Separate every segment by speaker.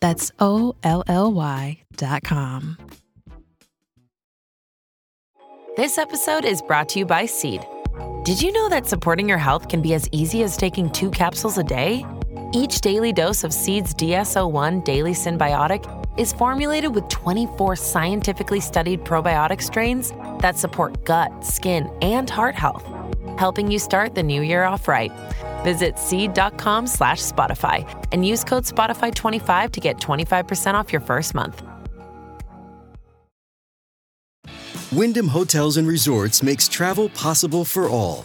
Speaker 1: That's O L L Y dot com.
Speaker 2: This episode is brought to you by Seed. Did you know that supporting your health can be as easy as taking two capsules a day? Each daily dose of Seed's DS-01 Daily Synbiotic is formulated with 24 scientifically studied probiotic strains that support gut, skin, and heart health, helping you start the new year off right. Visit seed.com slash Spotify and use code Spotify25 to get 25% off your first month.
Speaker 3: Wyndham Hotels and Resorts makes travel possible for all.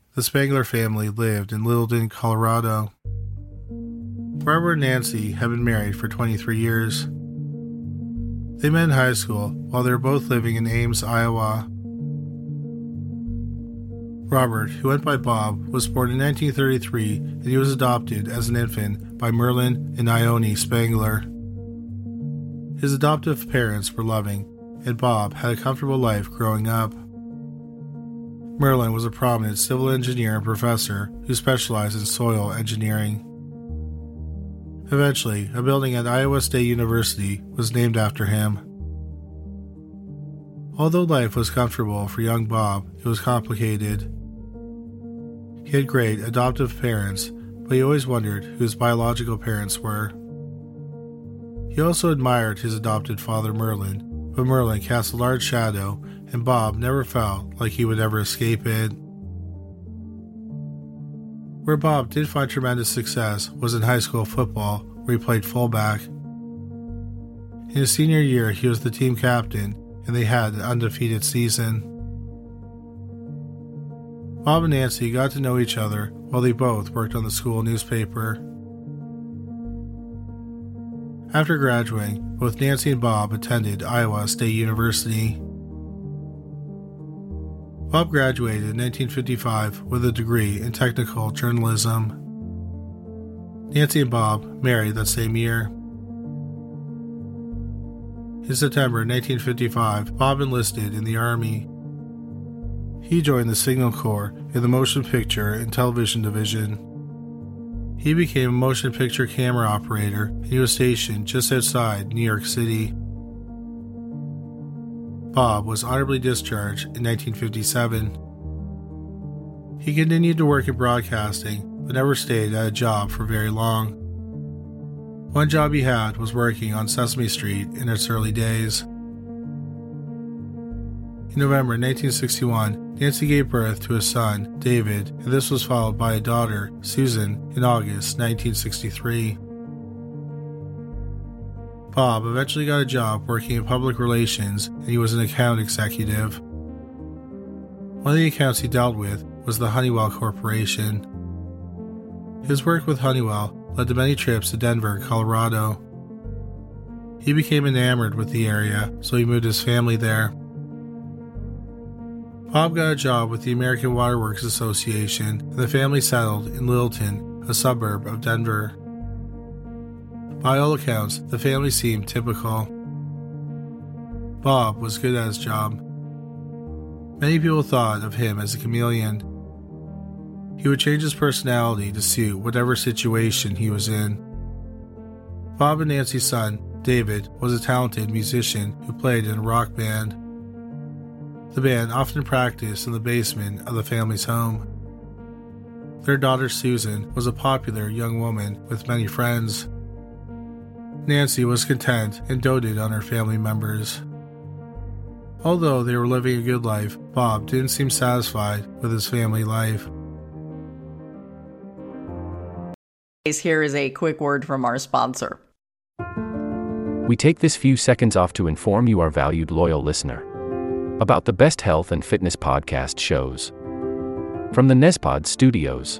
Speaker 4: the Spangler family lived in Littleton, Colorado. Barbara and Nancy had been married for 23 years. They met in high school while they were both living in Ames, Iowa. Robert, who went by Bob, was born in 1933 and he was adopted as an infant by Merlin and Ione Spangler. His adoptive parents were loving, and Bob had a comfortable life growing up. Merlin was a prominent civil engineer and professor who specialized in soil engineering. Eventually, a building at Iowa State University was named after him. Although life was comfortable for young Bob, it was complicated. He had great adoptive parents, but he always wondered who his biological parents were. He also admired his adopted father Merlin, but Merlin cast a large shadow, and Bob never felt like he would ever escape it. Where Bob did find tremendous success was in high school football, where he played fullback. In his senior year, he was the team captain, and they had an undefeated season. Bob and Nancy got to know each other while they both worked on the school newspaper. After graduating, both Nancy and Bob attended Iowa State University. Bob graduated in 1955 with a degree in technical journalism. Nancy and Bob married that same year. In September 1955, Bob enlisted in the Army. He joined the Signal Corps in the Motion Picture and Television Division. He became a motion picture camera operator and he was stationed just outside New York City. Bob was honorably discharged in 1957. He continued to work in broadcasting, but never stayed at a job for very long. One job he had was working on Sesame Street in its early days. In November 1961, Nancy gave birth to a son, David, and this was followed by a daughter, Susan, in August 1963. Bob eventually got a job working in public relations and he was an account executive. One of the accounts he dealt with was the Honeywell Corporation. His work with Honeywell led to many trips to Denver, Colorado. He became enamored with the area, so he moved his family there. Bob got a job with the American Waterworks Association, and the family settled in Littleton, a suburb of Denver. By all accounts, the family seemed typical. Bob was good at his job. Many people thought of him as a chameleon. He would change his personality to suit whatever situation he was in. Bob and Nancy's son, David, was a talented musician who played in a rock band. The band often practiced in the basement of the family's home. Their daughter Susan was a popular young woman with many friends. Nancy was content and doted on her family members. Although they were living a good life, Bob didn't seem satisfied with his family life.
Speaker 5: Here is a quick word from our sponsor.
Speaker 6: We take this few seconds off to inform you, our valued loyal listener, about the best health and fitness podcast shows. From the Nezpod studios.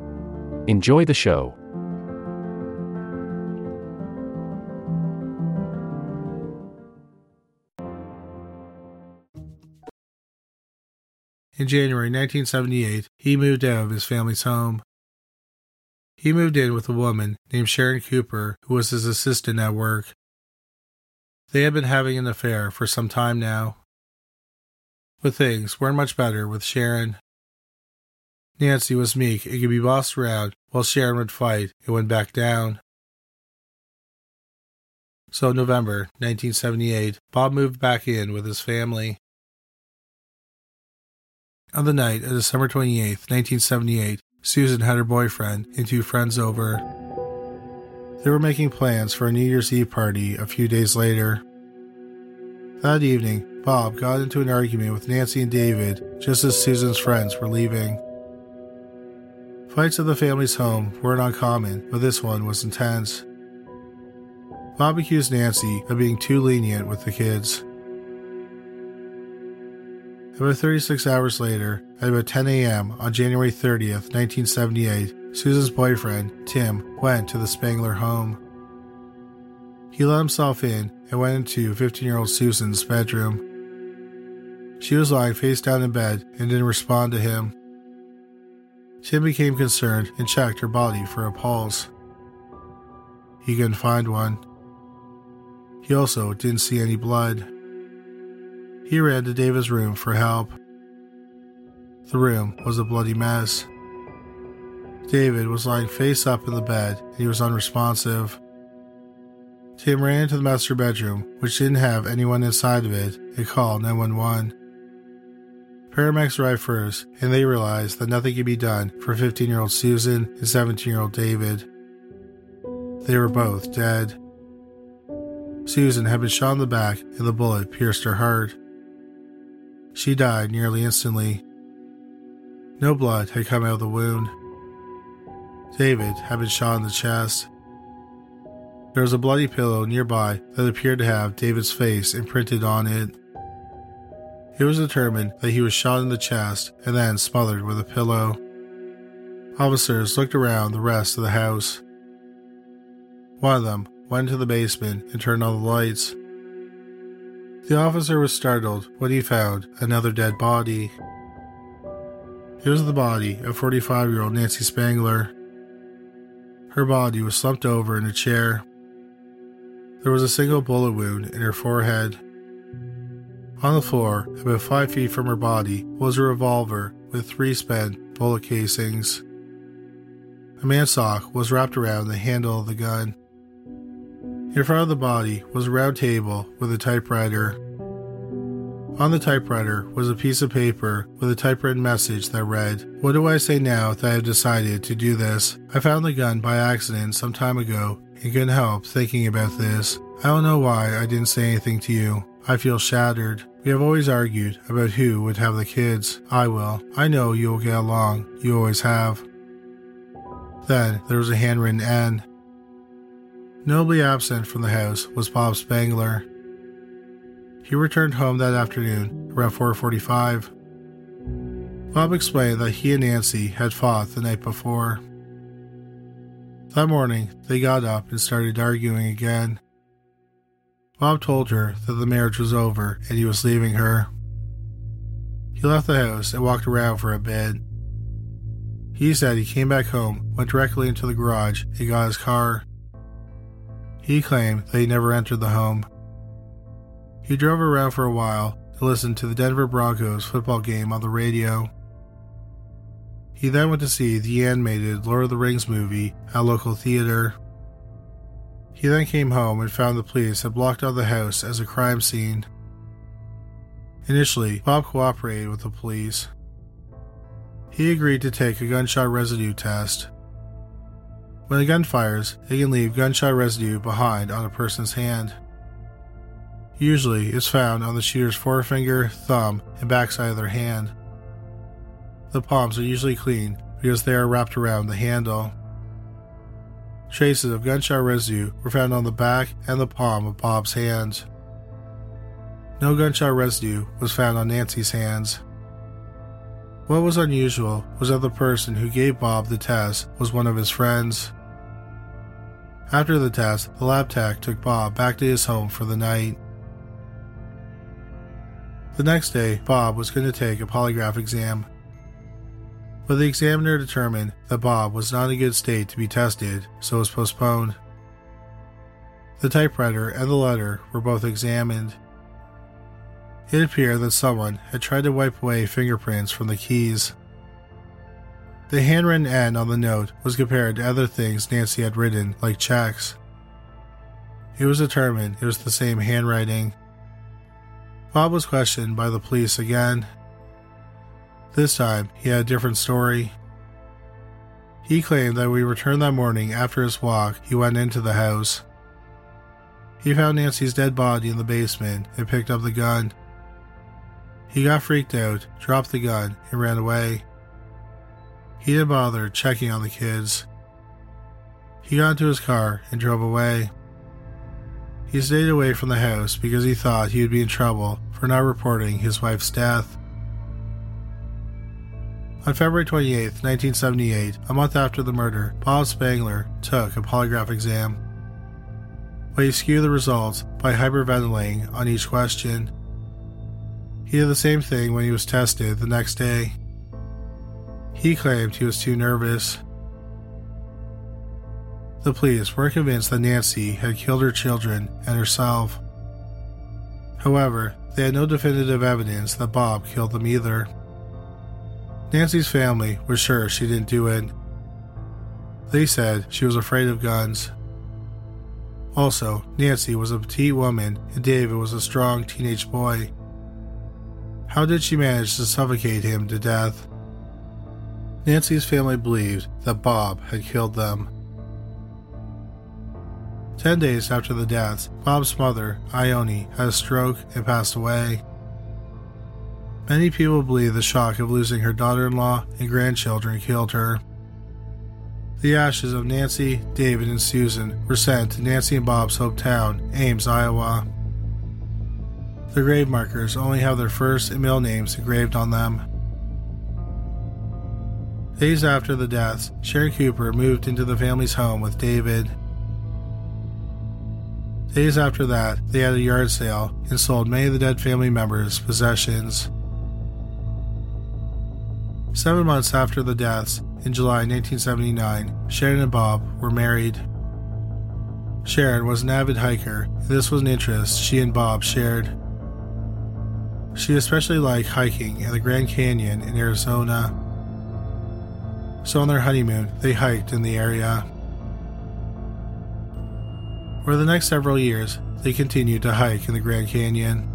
Speaker 6: Enjoy the show.
Speaker 4: In January 1978, he moved out of his family's home. He moved in with a woman named Sharon Cooper, who was his assistant at work. They had been having an affair for some time now. But things weren't much better with Sharon. Nancy was meek and could be bossed around, while Sharon would fight and went back down. So, November 1978, Bob moved back in with his family. On the night of December 28, 1978, Susan had her boyfriend and two friends over. They were making plans for a New Year's Eve party a few days later. That evening, Bob got into an argument with Nancy and David just as Susan's friends were leaving. Fights at the family's home weren't uncommon, but this one was intense. Bob accused Nancy of being too lenient with the kids. About 36 hours later, at about 10 a.m. on January 30th, 1978, Susan's boyfriend, Tim, went to the Spangler home. He let himself in and went into 15 year old Susan's bedroom. She was lying face down in bed and didn't respond to him. Tim became concerned and checked her body for a pulse. He couldn't find one. He also didn't see any blood. He ran to David's room for help. The room was a bloody mess. David was lying face up in the bed and he was unresponsive. Tim ran into the master bedroom, which didn't have anyone inside of it, and called 911. Paramedics arrived first, and they realized that nothing could be done for 15 year old Susan and 17 year old David. They were both dead. Susan had been shot in the back, and the bullet pierced her heart. She died nearly instantly. No blood had come out of the wound. David had been shot in the chest. There was a bloody pillow nearby that appeared to have David's face imprinted on it. It was determined that he was shot in the chest and then smothered with a pillow. Officers looked around the rest of the house. One of them went to the basement and turned on the lights. The officer was startled when he found another dead body. It was the body of 45 year old Nancy Spangler. Her body was slumped over in a chair. There was a single bullet wound in her forehead. On the floor, about five feet from her body, was a revolver with three spent bullet casings. A mansock was wrapped around the handle of the gun. In front of the body was a round table with a typewriter. On the typewriter was a piece of paper with a typewritten message that read, What do I say now that I have decided to do this? I found the gun by accident some time ago and couldn't help thinking about this. I don't know why I didn't say anything to you. I feel shattered. We have always argued about who would have the kids. I will. I know you will get along. You always have. Then there was a handwritten N. Nobly absent from the house was Bob Spangler. He returned home that afternoon around 4:45. Bob explained that he and Nancy had fought the night before. That morning, they got up and started arguing again. Bob told her that the marriage was over and he was leaving her. He left the house and walked around for a bit. He said he came back home, went directly into the garage, and got his car. He claimed that he never entered the home. He drove around for a while to listen to the Denver Broncos football game on the radio. He then went to see the animated Lord of the Rings movie at a local theater. He then came home and found the police had blocked out the house as a crime scene. Initially, Bob cooperated with the police. He agreed to take a gunshot residue test. When a gun fires, it can leave gunshot residue behind on a person's hand. Usually, it's found on the shooter's forefinger, thumb, and backside of their hand. The palms are usually clean because they are wrapped around the handle. Traces of gunshot residue were found on the back and the palm of Bob's hands. No gunshot residue was found on Nancy's hands. What was unusual was that the person who gave Bob the test was one of his friends. After the test, the lab tech took Bob back to his home for the night. The next day, Bob was going to take a polygraph exam. But the examiner determined that Bob was not in a good state to be tested, so it was postponed. The typewriter and the letter were both examined. It appeared that someone had tried to wipe away fingerprints from the keys. The handwritten N on the note was compared to other things Nancy had written, like checks. It was determined it was the same handwriting. Bob was questioned by the police again. This time, he had a different story. He claimed that when he returned that morning after his walk, he went into the house. He found Nancy's dead body in the basement and picked up the gun. He got freaked out, dropped the gun, and ran away. He didn't bother checking on the kids. He got into his car and drove away. He stayed away from the house because he thought he would be in trouble for not reporting his wife's death. On February 28, 1978, a month after the murder, Bob Spangler took a polygraph exam. But he skewed the results by hyperventilating on each question. He did the same thing when he was tested the next day. He claimed he was too nervous. The police were convinced that Nancy had killed her children and herself. However, they had no definitive evidence that Bob killed them either. Nancy's family was sure she didn't do it. They said she was afraid of guns. Also, Nancy was a petite woman and David was a strong teenage boy. How did she manage to suffocate him to death? Nancy's family believed that Bob had killed them. Ten days after the deaths, Bob's mother, Ione, had a stroke and passed away. Many people believe the shock of losing her daughter in law and grandchildren killed her. The ashes of Nancy, David, and Susan were sent to Nancy and Bob's hometown, Ames, Iowa. The grave markers only have their first and middle names engraved on them. Days after the deaths, Sharon Cooper moved into the family's home with David. Days after that, they had a yard sale and sold many of the dead family members' possessions. Seven months after the deaths, in July 1979, Sharon and Bob were married. Sharon was an avid hiker, and this was an interest she and Bob shared. She especially liked hiking in the Grand Canyon in Arizona. So on their honeymoon, they hiked in the area. For the next several years, they continued to hike in the Grand Canyon.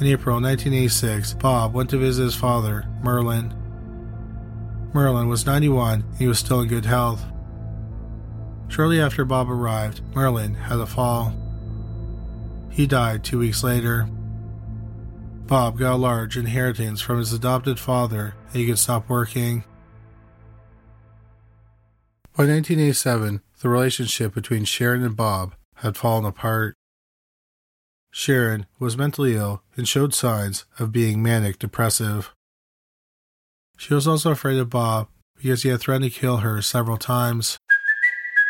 Speaker 4: In April 1986, Bob went to visit his father, Merlin. Merlin was 91 and he was still in good health. Shortly after Bob arrived, Merlin had a fall. He died two weeks later. Bob got a large inheritance from his adopted father and he could stop working. By 1987, the relationship between Sharon and Bob had fallen apart. Sharon was mentally ill and showed signs of being manic depressive. She was also afraid of Bob because he had threatened to kill her several times.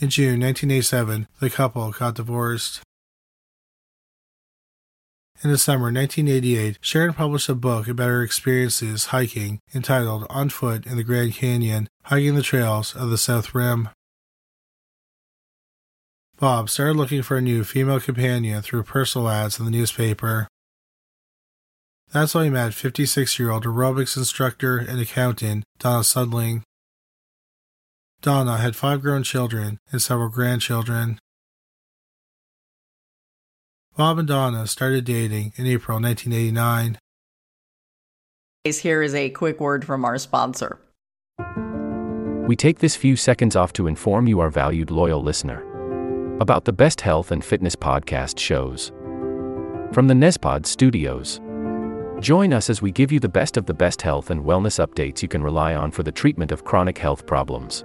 Speaker 4: In June 1987, the couple got divorced. In the summer 1988, Sharon published a book about her experiences hiking entitled On Foot in the Grand Canyon Hiking the Trails of the South Rim. Bob started looking for a new female companion through personal ads in the newspaper. That's how he met 56 year old aerobics instructor and accountant Donna Sundling. Donna had five grown children and several grandchildren. Bob and Donna started dating in April 1989.
Speaker 5: Here is a quick word from our sponsor.
Speaker 6: We take this few seconds off to inform you, our valued loyal listener, about the best health and fitness podcast shows from the Nezpod studios. Join us as we give you the best of the best health and wellness updates you can rely on for the treatment of chronic health problems.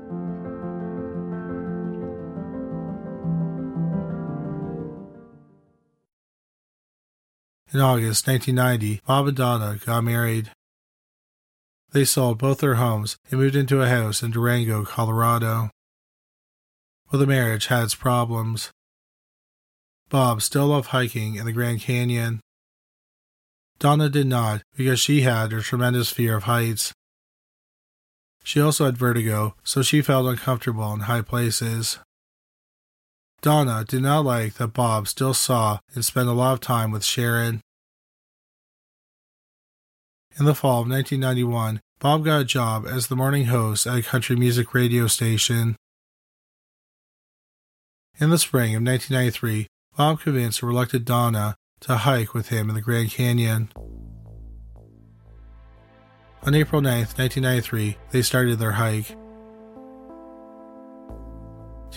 Speaker 4: In August 1990, Bob and Donna got married. They sold both their homes and moved into a house in Durango, Colorado. But the marriage had its problems. Bob still loved hiking in the Grand Canyon. Donna did not because she had a tremendous fear of heights. She also had vertigo, so she felt uncomfortable in high places. Donna did not like that Bob still saw and spent a lot of time with Sharon. In the fall of 1991, Bob got a job as the morning host at a country music radio station. In the spring of 1993, Bob convinced a reluctant Donna to hike with him in the Grand Canyon. On April 9, 1993, they started their hike.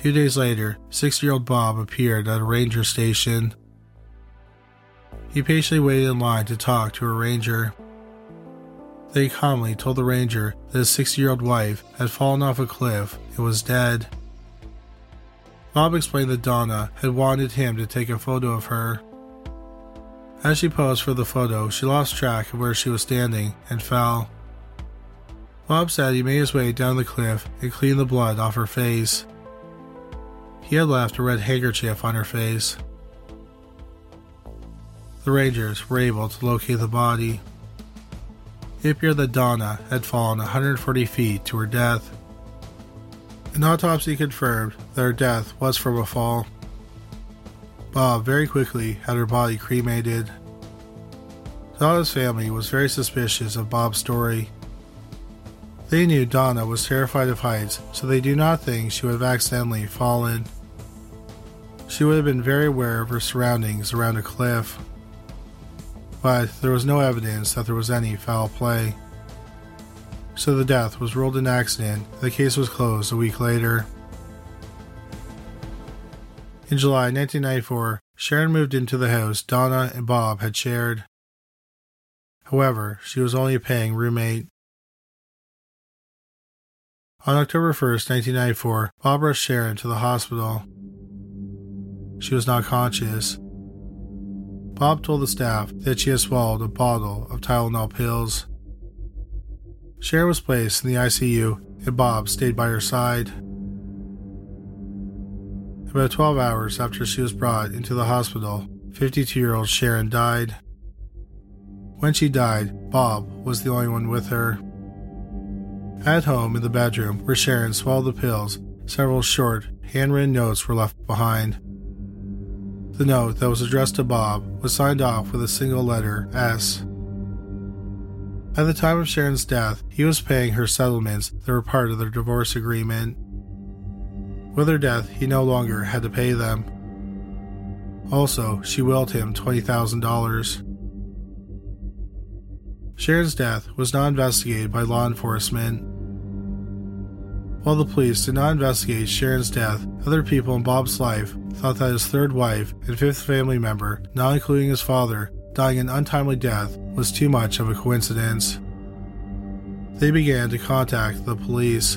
Speaker 4: Two days later, six year old Bob appeared at a ranger station. He patiently waited in line to talk to a ranger. They calmly told the ranger that his six year old wife had fallen off a cliff and was dead. Bob explained that Donna had wanted him to take a photo of her. As she posed for the photo, she lost track of where she was standing and fell. Bob said he made his way down the cliff and cleaned the blood off her face. He had left a red handkerchief on her face. The Rangers were able to locate the body. It appeared that Donna had fallen 140 feet to her death. An autopsy confirmed that her death was from a fall. Bob very quickly had her body cremated. Donna's family was very suspicious of Bob's story. They knew Donna was terrified of heights, so they do not think she would have accidentally fallen. She would have been very aware of her surroundings around a cliff. But there was no evidence that there was any foul play. So the death was ruled an accident the case was closed a week later. In July 1994, Sharon moved into the house Donna and Bob had shared. However, she was only a paying roommate. On October 1, 1994, Bob rushed Sharon to the hospital. She was not conscious. Bob told the staff that she had swallowed a bottle of Tylenol pills. Sharon was placed in the ICU and Bob stayed by her side. About 12 hours after she was brought into the hospital, 52 year old Sharon died. When she died, Bob was the only one with her. At home in the bedroom where Sharon swallowed the pills, several short, handwritten notes were left behind. The note that was addressed to Bob was signed off with a single letter S. At the time of Sharon's death, he was paying her settlements that were part of their divorce agreement. With her death, he no longer had to pay them. Also, she willed him $20,000. Sharon's death was not investigated by law enforcement. While the police did not investigate Sharon's death, other people in Bob's life thought that his third wife and fifth family member, not including his father, dying an untimely death was too much of a coincidence. They began to contact the police.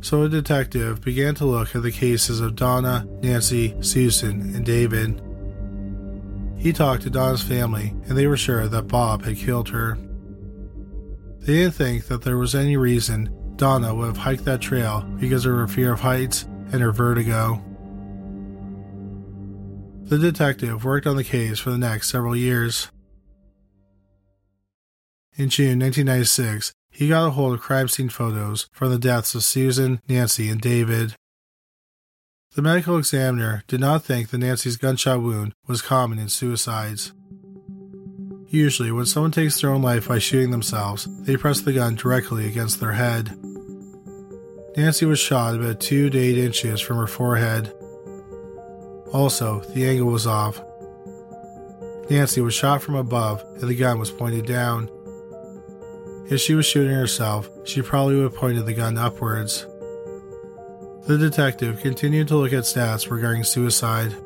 Speaker 4: So a detective began to look at the cases of Donna, Nancy, Susan, and David. He talked to Donna's family, and they were sure that Bob had killed her. They didn't think that there was any reason Donna would have hiked that trail because of her fear of heights and her vertigo. The detective worked on the case for the next several years. In June 1996, he got a hold of crime scene photos from the deaths of Susan, Nancy, and David. The medical examiner did not think that Nancy's gunshot wound was common in suicides. Usually, when someone takes their own life by shooting themselves, they press the gun directly against their head. Nancy was shot about 2 to 8 inches from her forehead. Also, the angle was off. Nancy was shot from above and the gun was pointed down. If she was shooting herself, she probably would have pointed the gun upwards. The detective continued to look at stats regarding suicide.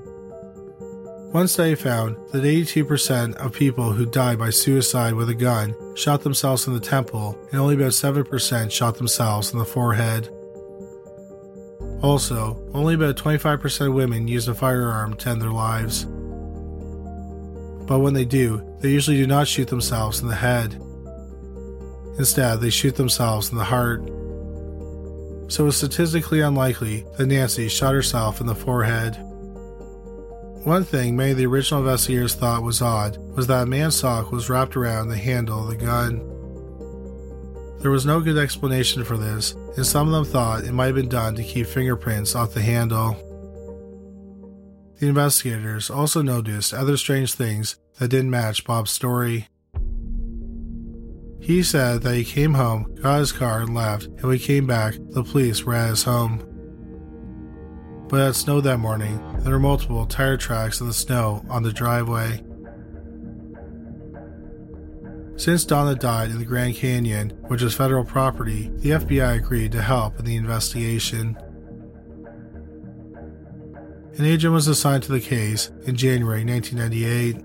Speaker 4: One study found that 82% of people who died by suicide with a gun shot themselves in the temple, and only about 7% shot themselves in the forehead. Also, only about 25% of women use a firearm to end their lives. but when they do, they usually do not shoot themselves in the head. Instead, they shoot themselves in the heart. So it's statistically unlikely that Nancy shot herself in the forehead. One thing many of the original investigators thought was odd was that a man's sock was wrapped around the handle of the gun. There was no good explanation for this, and some of them thought it might have been done to keep fingerprints off the handle. The investigators also noticed other strange things that didn't match Bob's story. He said that he came home, got his car, and left, and when he came back, the police were at his home. But it snowed that morning, and there were multiple tire tracks in the snow on the driveway. Since Donna died in the Grand Canyon, which is federal property, the FBI agreed to help in the investigation. An agent was assigned to the case in January 1998.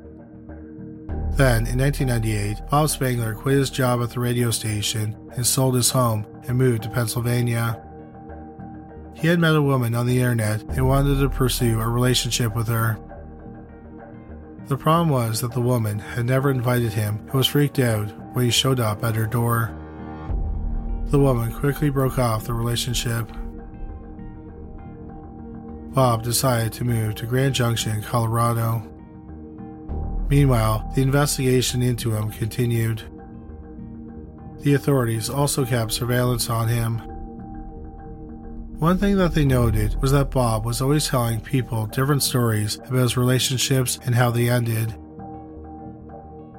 Speaker 4: Then, in 1998, Bob Spangler quit his job at the radio station and sold his home and moved to Pennsylvania. He had met a woman on the internet and wanted to pursue a relationship with her. The problem was that the woman had never invited him and was freaked out when he showed up at her door. The woman quickly broke off the relationship. Bob decided to move to Grand Junction, Colorado. Meanwhile, the investigation into him continued. The authorities also kept surveillance on him. One thing that they noted was that Bob was always telling people different stories about his relationships and how they ended.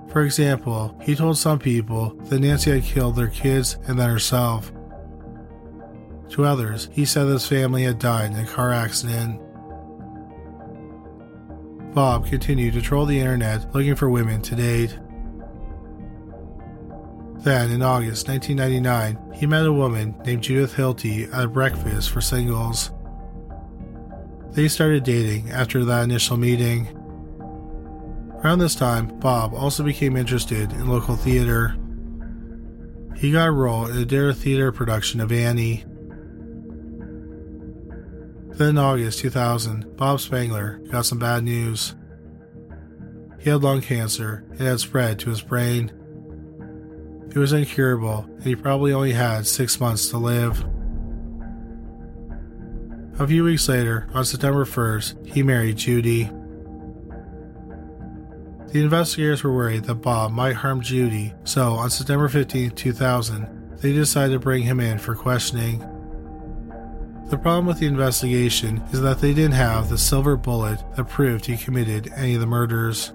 Speaker 4: For example, he told some people that Nancy had killed their kids and then herself. To others, he said his family had died in a car accident. Bob continued to troll the internet looking for women to date. Then, in August 1999, he met a woman named Judith Hilty at a breakfast for singles. They started dating after that initial meeting. Around this time, Bob also became interested in local theater. He got a role in a Dare Theater production of Annie. Then in August 2000, Bob Spangler got some bad news. He had lung cancer and had spread to his brain. It was incurable, and he probably only had six months to live. A few weeks later, on September 1st, he married Judy. The investigators were worried that Bob might harm Judy, so on September 15, 2000, they decided to bring him in for questioning. The problem with the investigation is that they didn't have the silver bullet that proved he committed any of the murders.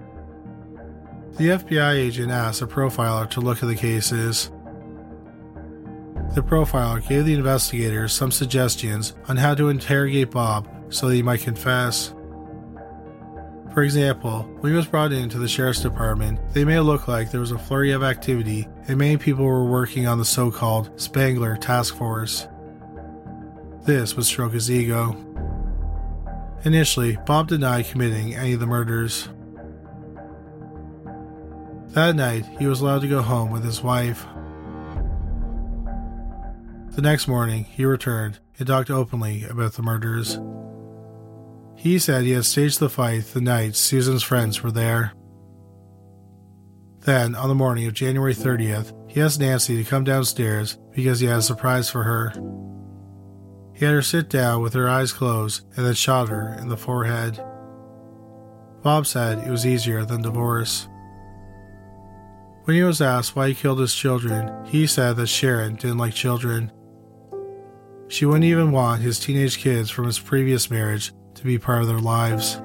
Speaker 4: The FBI agent asked a profiler to look at the cases. The profiler gave the investigators some suggestions on how to interrogate Bob so that he might confess. For example, when he was brought into the sheriff's department, they it look like there was a flurry of activity and many people were working on the so called Spangler Task Force. This would stroke his ego. Initially, Bob denied committing any of the murders. That night, he was allowed to go home with his wife. The next morning, he returned and talked openly about the murders. He said he had staged the fight the night Susan's friends were there. Then, on the morning of January 30th, he asked Nancy to come downstairs because he had a surprise for her. He had her sit down with her eyes closed and then shot her in the forehead. Bob said it was easier than divorce. When he was asked why he killed his children, he said that Sharon didn't like children. She wouldn't even want his teenage kids from his previous marriage to be part of their lives.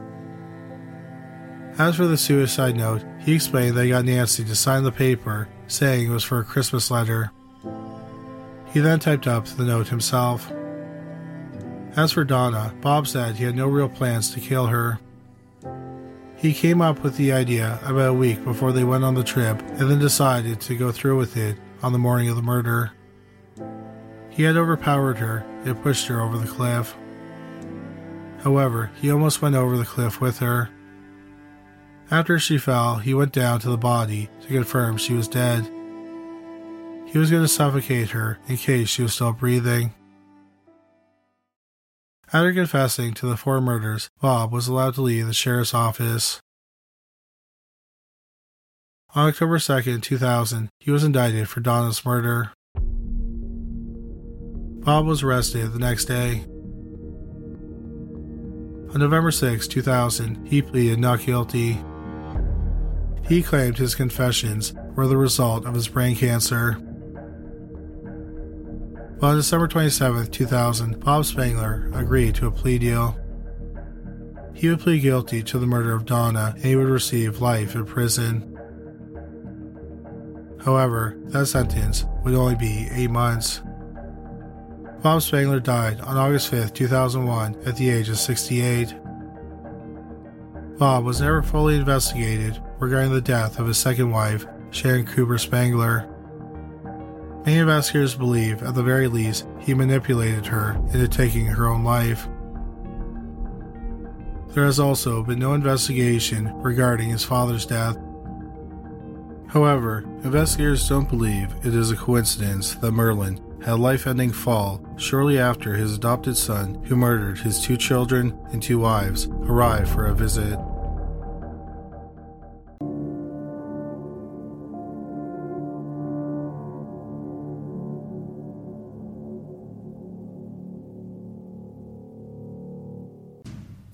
Speaker 4: As for the suicide note, he explained that he got Nancy to sign the paper saying it was for a Christmas letter. He then typed up the note himself. As for Donna, Bob said he had no real plans to kill her. He came up with the idea about a week before they went on the trip and then decided to go through with it on the morning of the murder. He had overpowered her and pushed her over the cliff. However, he almost went over the cliff with her. After she fell, he went down to the body to confirm she was dead. He was going to suffocate her in case she was still breathing. After confessing to the four murders, Bob was allowed to leave the sheriff's office. On October 2, 2000, he was indicted for Donna's murder. Bob was arrested the next day. On November 6, 2000, he pleaded not guilty. He claimed his confessions were the result of his brain cancer. But on December 27, 2000, Bob Spangler agreed to a plea deal. He would plead guilty to the murder of Donna and he would receive life in prison. However, that sentence would only be eight months. Bob Spangler died on August 5, 2001, at the age of 68. Bob was never fully investigated regarding the death of his second wife, Sharon Cooper Spangler. Many investigators believe, at the very least, he manipulated her into taking her own life. There has also been no investigation regarding his father's death. However, investigators don't believe it is a coincidence that Merlin had a life ending fall shortly after his adopted son, who murdered his two children and two wives, arrived for a visit.